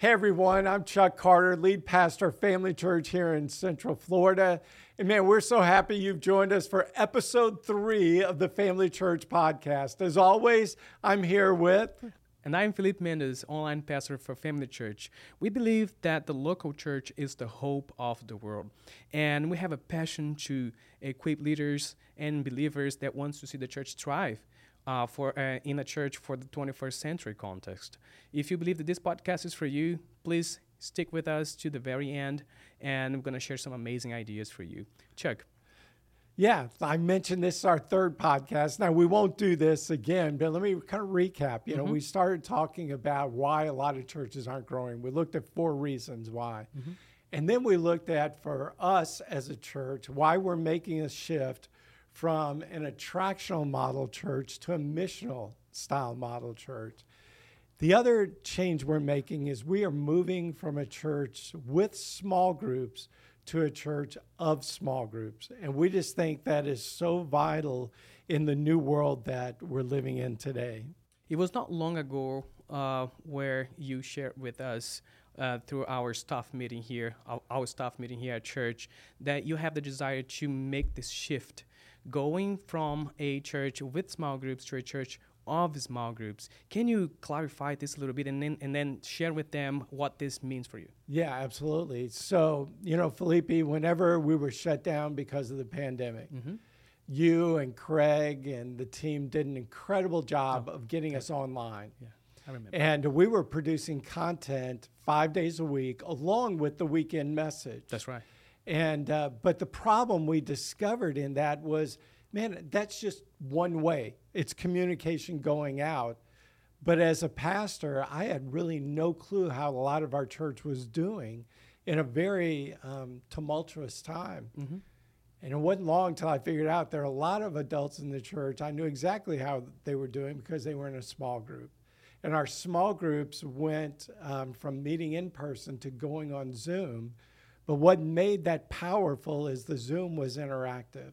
Hey everyone, I'm Chuck Carter, lead pastor of Family Church here in Central Florida. And man, we're so happy you've joined us for episode three of the Family Church podcast. As always, I'm here with. And I'm Felipe Mendes, online pastor for Family Church. We believe that the local church is the hope of the world. And we have a passion to equip leaders and believers that wants to see the church thrive uh, for uh, in a church for the 21st century context. If you believe that this podcast is for you, please stick with us to the very end, and I'm going to share some amazing ideas for you. Chuck. Yeah, I mentioned this is our third podcast. Now, we won't do this again, but let me kind of recap. You know, mm-hmm. we started talking about why a lot of churches aren't growing. We looked at four reasons why. Mm-hmm. And then we looked at, for us as a church, why we're making a shift from an attractional model church to a missional style model church. The other change we're making is we are moving from a church with small groups to a church of small groups. And we just think that is so vital in the new world that we're living in today. It was not long ago uh, where you shared with us uh, through our staff meeting here, our, our, staff meeting here at church, that you have the desire to make this shift going from a church with small groups to a church of small groups. Can you clarify this a little bit and then and then share with them what this means for you? Yeah, absolutely. So, you know, Felipe, whenever we were shut down because of the pandemic, mm-hmm. you and Craig and the team did an incredible job oh, of getting okay. us online. Yeah. I remember. And we were producing content five days a week along with the weekend message. That's right. And uh, but the problem we discovered in that was, man, that's just one way. It's communication going out. But as a pastor, I had really no clue how a lot of our church was doing in a very um, tumultuous time. Mm-hmm. And it wasn't long until I figured out there are a lot of adults in the church. I knew exactly how they were doing because they were in a small group. And our small groups went um, from meeting in person to going on Zoom but what made that powerful is the Zoom was interactive.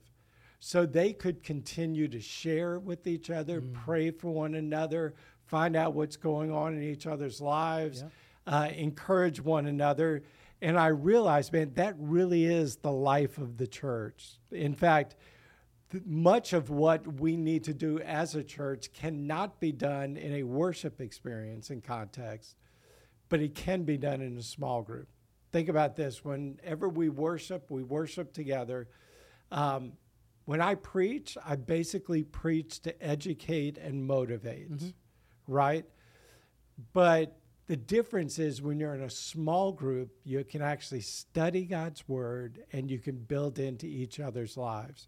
So they could continue to share with each other, mm. pray for one another, find out what's going on in each other's lives, uh, encourage one another. And I realized, man, that really is the life of the church. In fact, th- much of what we need to do as a church cannot be done in a worship experience and context, but it can be done in a small group think about this whenever we worship, we worship together. Um, when I preach, I basically preach to educate and motivate, mm-hmm. right? But the difference is when you're in a small group, you can actually study God's word and you can build into each other's lives.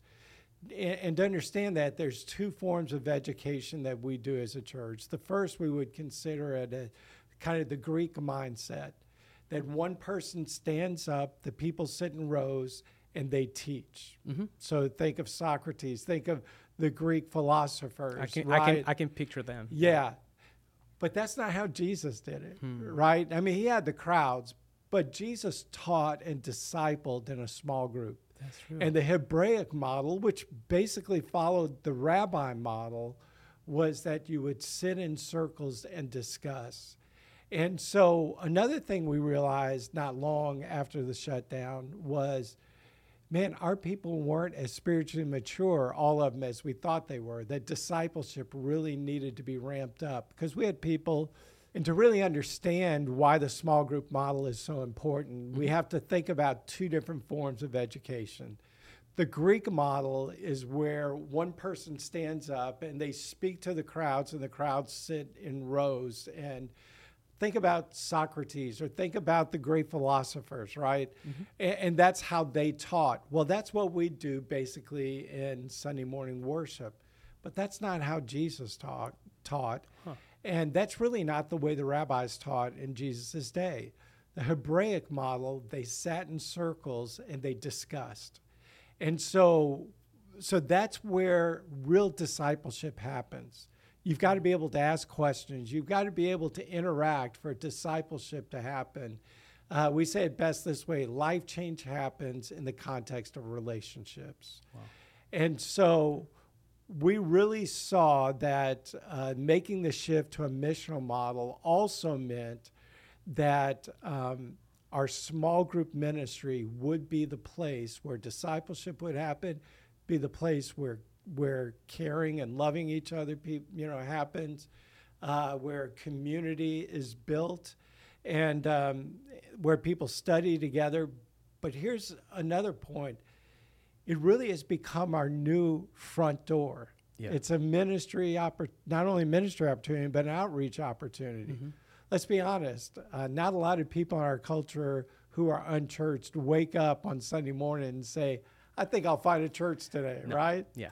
And, and to understand that, there's two forms of education that we do as a church. The first we would consider it a kind of the Greek mindset that one person stands up, the people sit in rows, and they teach. Mm-hmm. So think of Socrates, think of the Greek philosophers. I can, right? I can, I can picture them. Yeah. But that's not how Jesus did it, hmm. right? I mean, he had the crowds, but Jesus taught and discipled in a small group. That's true. And the Hebraic model, which basically followed the rabbi model, was that you would sit in circles and discuss. And so another thing we realized not long after the shutdown was man, our people weren't as spiritually mature, all of them, as we thought they were. That discipleship really needed to be ramped up because we had people, and to really understand why the small group model is so important, we mm-hmm. have to think about two different forms of education. The Greek model is where one person stands up and they speak to the crowds, and the crowds sit in rows and think about Socrates or think about the great philosophers, right? Mm-hmm. And, and, that's how they taught. Well, that's what we do basically in Sunday morning worship, but that's not how Jesus taught. taught. Huh. And that's really not the way the rabbis taught in Jesus' day. The Hebraic model, they sat in circles and they discussed. And so, so that's where real discipleship happens You've got to be able to ask questions. You've got to be able to interact for discipleship to happen. Uh, we say it best this way life change happens in the context of relationships. Wow. And so we really saw that uh, making the shift to a missional model also meant that um, our small group ministry would be the place where discipleship would happen, be the place where where caring and loving each other, pe- you know, happens, uh, where community is built, and um, where people study together. But here's another point: it really has become our new front door. Yeah. It's a ministry oppor- not only ministry opportunity, but an outreach opportunity. Mm-hmm. Let's be honest. Uh, not a lot of people in our culture who are unchurched wake up on Sunday morning and say, "I think I'll find a church today." Right? Yeah.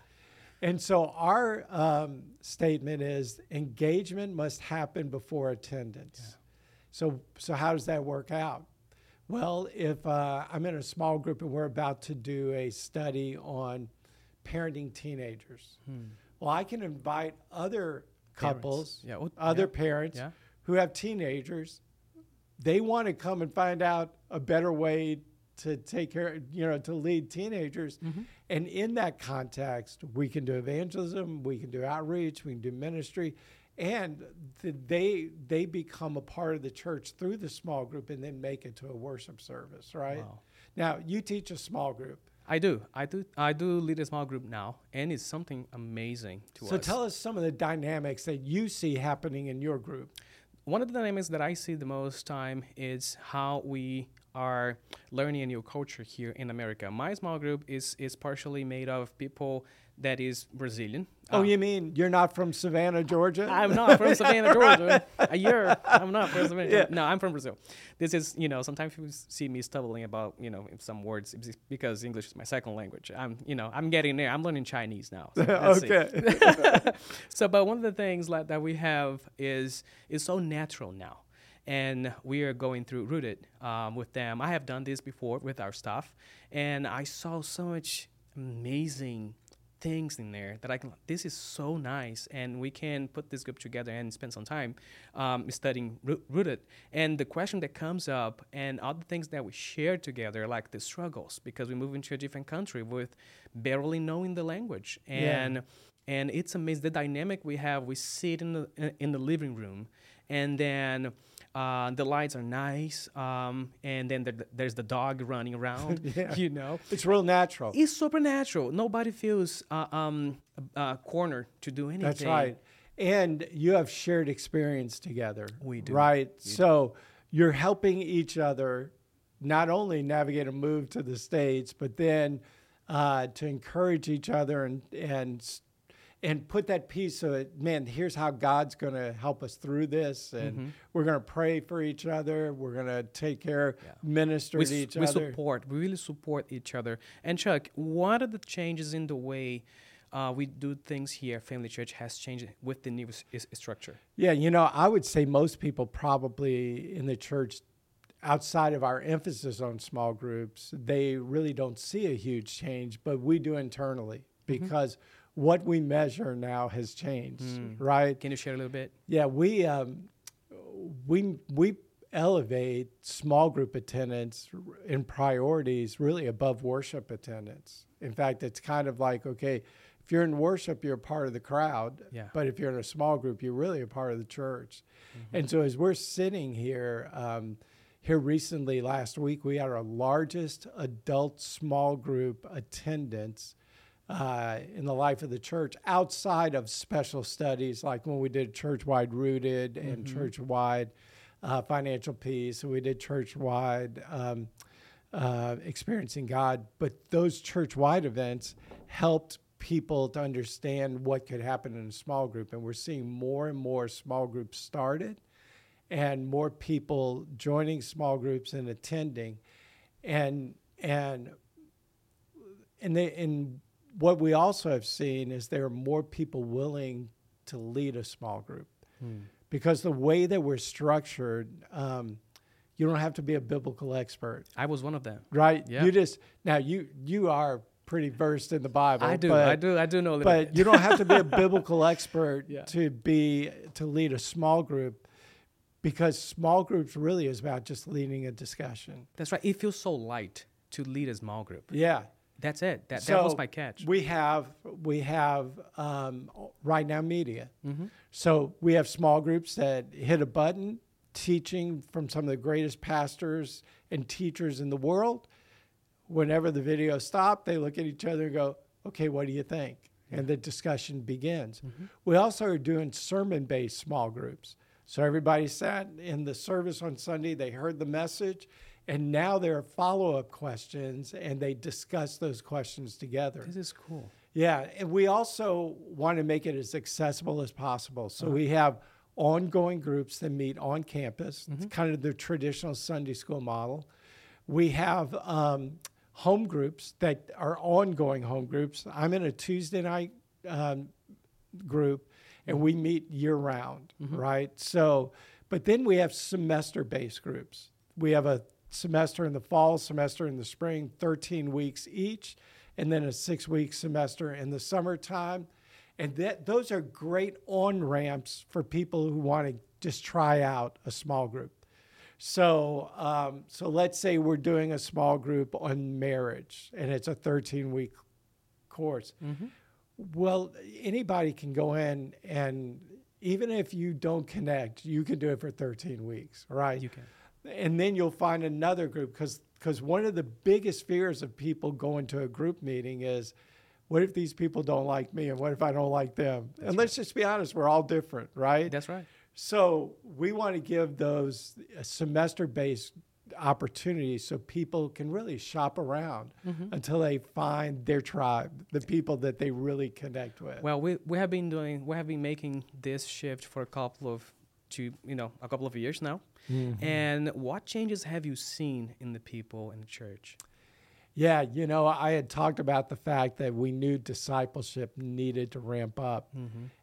And so our um, statement is engagement must happen before attendance. So, so how does that work out? Well, if uh, I'm in a small group and we're about to do a study on parenting teenagers, well, I can invite other Parents. couples, Yeah, other yeah, parents yeah. who have teenagers. They want to come and find out a better way to take care, you know, to lead teenagers. Mm-hmm. And in that context, we can do evangelism, we can do outreach, we can do ministry, and th- they they become a part of the church through the small group and then make it to a worship service, right? Wow. Now, you teach a small group. I do. I do. I do lead a small group now, and it's something amazing to So us. So tell us some of the dynamics that you see happening in your group. One of the dynamics that I see the most time is how we are learning a new culture here in America. My small group is is partially made of people that is Brazilian. Oh, Uh, you mean you're not from Savannah, Georgia? I'm not from Savannah, Georgia. A year. I'm not from Savannah. Yeah. No, I'm from Brazil. This is, you know, sometimes people see me stumbling about, you know, some words because English is my second language. I'm, you know, I'm getting there. I'm learning Chinese now. so okay. so, but one of the things like, that we have is is so natural now, and we are going through rooted um, with them. I have done this before with our staff, and I saw so much amazing things in there that I can. This is so nice, and we can put this group together and spend some time um, studying rooted. And the question that comes up, and other things that we share together, like the struggles, because we move into a different country with barely knowing the language, Yeah. and and it's amazing the dynamic we have. We sit in the in the living room, and then. Uh, the lights are nice, um, and then there, there's the dog running around. Yeah. You know, It's real natural. it's supernatural. Nobody feels uh, um, uh, cornered to do anything. That's right. And you have shared experience together. We do. Right. So you're helping each other not only navigate a move to the States, but then uh, to encourage each other and, and, and put that piece of man, here's how God's going to help us through this. And Mm-hmm. we're going to pray for each other. We're going to take care, Yeah. minister we, to each we other. support. We really support each other. And Chuck, what are the changes in the way uh, we do things here? Family Church has changed with the new is- structure. Yeah, you know, I would say most people probably in the church, outside of our emphasis on small groups, they really don't see a huge change, but we do internally because what we measure now has changed, right? Can you share a little bit? Yeah, we um, we we elevate small group attendance in priorities really above worship attendance. In fact, it's kind of like okay, if you're in worship, you're part of the crowd. Yeah. But if you're in a small group, you're really a part of the church. And so as we're sitting here. Um, here recently, last week, we had our largest adult small group attendance uh, in the life of the church outside of special studies, like when we did church wide rooted and church wide uh, financial peace, and we did church wide um, uh, experiencing God. But those church wide events helped people to understand what could happen in a small group. And we're seeing more and more small groups started and more people joining small groups and attending. And, and and they and what we also have seen is there are more people willing to lead a small group because the way that we're structured um, you don't have to be a biblical expert I was one of them. right Yeah. you just now you you are pretty versed in the bible I do. but, I do. I do know a little but you don't have to be a biblical expert Yeah. to be to lead a small group because small groups really is about just leading a discussion That's right. It feels so light to lead a small group. yeah That's it. That, that was my catch. We have we have um, right now media. Mm-hmm. So we have small groups that hit a button, teaching from some of the greatest pastors and teachers in the world. Whenever the video stopped, they look at each other and go, okay, what do you think? And the discussion begins. Mm-hmm. We also are doing sermon based small groups. So everybody sat in the service on Sunday, they heard the message, and now there are follow up questions and they discuss those questions together. This is cool. Yeah, and we also want to make it as accessible as possible. So we have ongoing groups that meet on campus. It's kind of the traditional Sunday school model. We have um, home groups that are ongoing home groups. I'm in a Tuesday night um, group, and we meet year round, right? So, but then we have semester based groups. We have a semester in the fall, semester in the spring, 13 weeks each, and then a six week semester in the summertime. And that, those are great on ramps for people who want to just try out a small group. So, um, so let's say we're doing a small group on marriage, and it's a 13 week course. Well, anybody can go in, and even if you don't connect, you can do it for 13 weeks, right? You can. And then you'll find another group because because one of the biggest fears of people going to a group meeting is what if these people don't like me and what if i don't like them and let's just be honest we're all different right That's right. so we want to give those semester based opportunities so people can really shop around Mm-hmm. until they find their tribe the people that they really connect with Well, we we have been doing we have been making this shift for a couple of to you know a couple of years now. Mm-hmm. And what changes have you seen in the people in the church? Yeah, you know, I had talked about the fact that we knew discipleship needed to ramp up.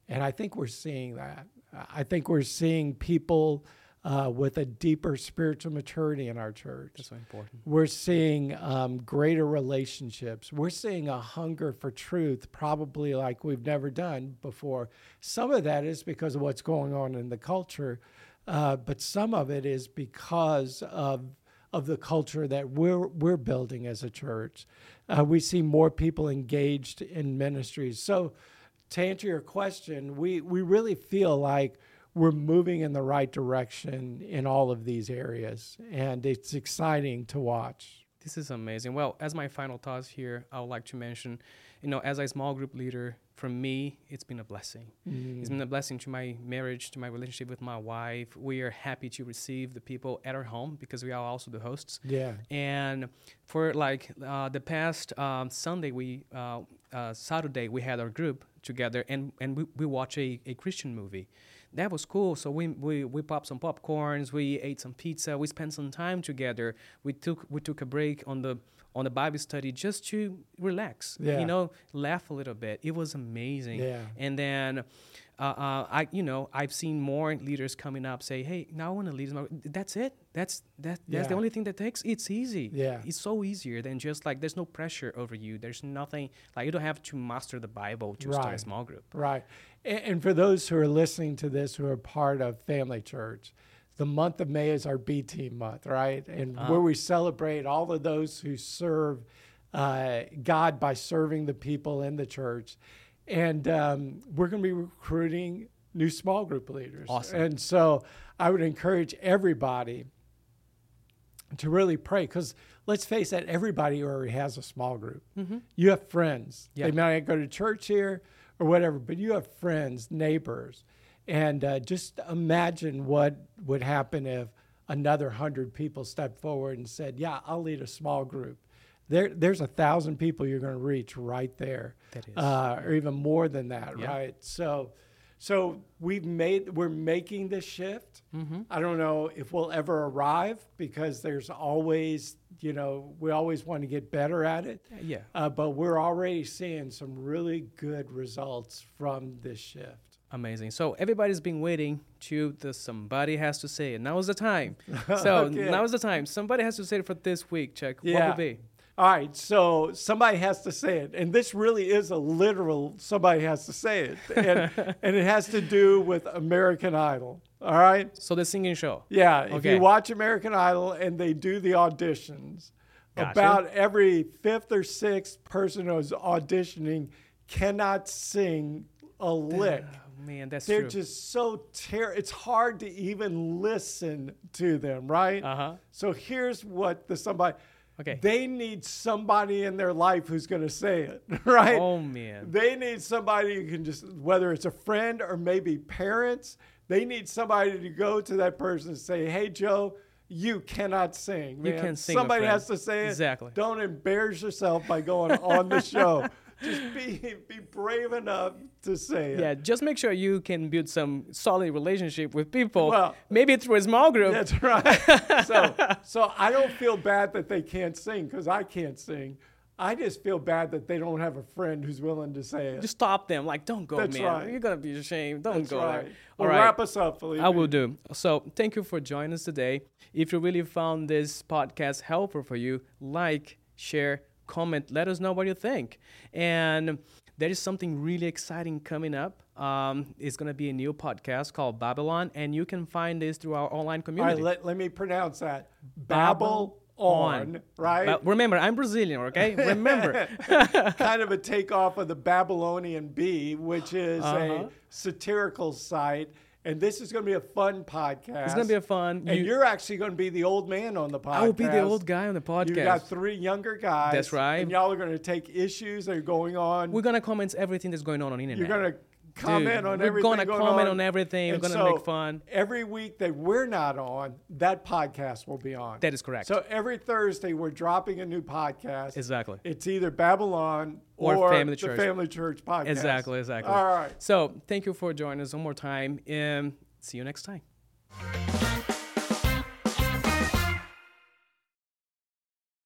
And I think we're seeing that. I think we're seeing people uh, with a deeper spiritual maturity in our church. That's so important. We're seeing um, greater relationships. We're seeing a hunger for truth, probably like we've never done before. Some of that is because of what's going on in the culture, uh, but some of it is because of of the culture that we're we're building as a church. Uh, we see more people engaged in ministries. So, to answer your question, we we really feel like we're moving in the right direction in all of these areas, and it's exciting to watch. This is amazing. Well, as my final thoughts here, I would like to mention, you know, as a small group leader, for me, it's been a blessing. It's been a blessing to my marriage, to my relationship with my wife. We are happy to receive the people at our home because we are also the hosts. Yeah. And for like uh, the past um, Sunday, we uh, uh, Saturday we had our group together and and we, we watched a, a Christian movie. That was cool. So we, we we popped some popcorns, we ate some pizza, we spent some time together. We took we took a break on the on the Bible study just to relax. Yeah. You know, laugh a little bit. It was amazing. Yeah. And then, uh, uh, I you know I've seen more leaders coming up say, "Hey, now I want to lead." small-" That's it. That's that. That's the only thing that takes. It's easy. Yeah. It's so easier than just like there's no pressure over you. There's nothing like you don't have to master the Bible to start a small group. Right. And, and for those who are listening to this who are part of Family Church, the month of May is our B team month, right? And where we celebrate all of those who serve uh, God by serving the people in the church. And um, we're going to be recruiting new small group leaders. Awesome. And so I would encourage everybody to really pray because let's face it, everybody already has a small group. You have friends. Yeah. They might not go to church here or whatever, but you have friends, neighbors. And uh, just imagine what would happen if another hundred people stepped forward and said, Yeah, I'll lead a small group. There, there's a thousand people you're going to reach right there, That is. uh, or even more than that, Yeah. right? So, so we've made we're making this shift. Mm-hmm. I don't know if we'll ever arrive because there's always, you know, we always want to get better at it. Yeah. Uh, but we're already seeing some really good results from this shift. Amazing. So everybody's been waiting to the somebody has to say it. Now is the time. So Okay. now is the time. Somebody has to say it for this week. Chuck. What Yeah. would be? All right, so somebody has to say it, and this really is a literal somebody has to say it, and, and it has to do with American Idol. All right, So the singing show. yeah. If Okay. you watch American Idol and they do the auditions, Gotcha. about every fifth or sixth person who's auditioning cannot sing a lick. Man, that's they're true. just so ter- it's hard to even listen to them, right? Uh-huh. So here's what the somebody Okay. they need somebody in their life who's going to say it, right? oh man. They need somebody who can just, whether it's a friend or maybe parents, they need somebody to go to that person and say, hey, Joe, you cannot sing. You can't sing, Somebody friend." has to say it. Exactly. Don't embarrass yourself by going on the show. Just be, be brave enough to say it. Yeah, just make sure you can build some solid relationship with people. Well- maybe through a small group. That's right. so, so I don't feel bad that they can't sing because I can't sing. I just feel bad that they don't have a friend who's willing to say it. Just stop them. Like, don't go, That's man. right. You're gonna be ashamed. Don't That's go right. there. Well, All right. wrap us up, Felipe. I will do. So, thank you for joining us today. If you really found this podcast helpful for you, like, share, comment, let us know what you think. And there is something really exciting coming up. Um, it's going to be a new podcast called Babylon, and you can find this through our online community. All right, let, let me pronounce that. Babble Babble on, right? But remember, I'm Brazilian, okay? Remember. kind of a takeoff of the Babylonian Bee, which is Uh-huh. a satirical site. And this is going to be a fun podcast. it's going to be a fun. And you- are actually going to be the old man on the podcast. I will be the old guy on the podcast. You got three younger guys. That's right. And y'all are going to take issues that are going on. We're gonna comment everything that's going on on the internet. You're going to comment Dude, on we're everything. gonna comment on. on everything. We're gonna so make fun. Every week that we're not on, that podcast will be on. That is correct. So every Thursday we're dropping a new podcast. exactly. It's either Babylon Or or, Family the Church. Family Church podcast. Exactly. Exactly. All right. So thank you for joining us one more time, and see you next time.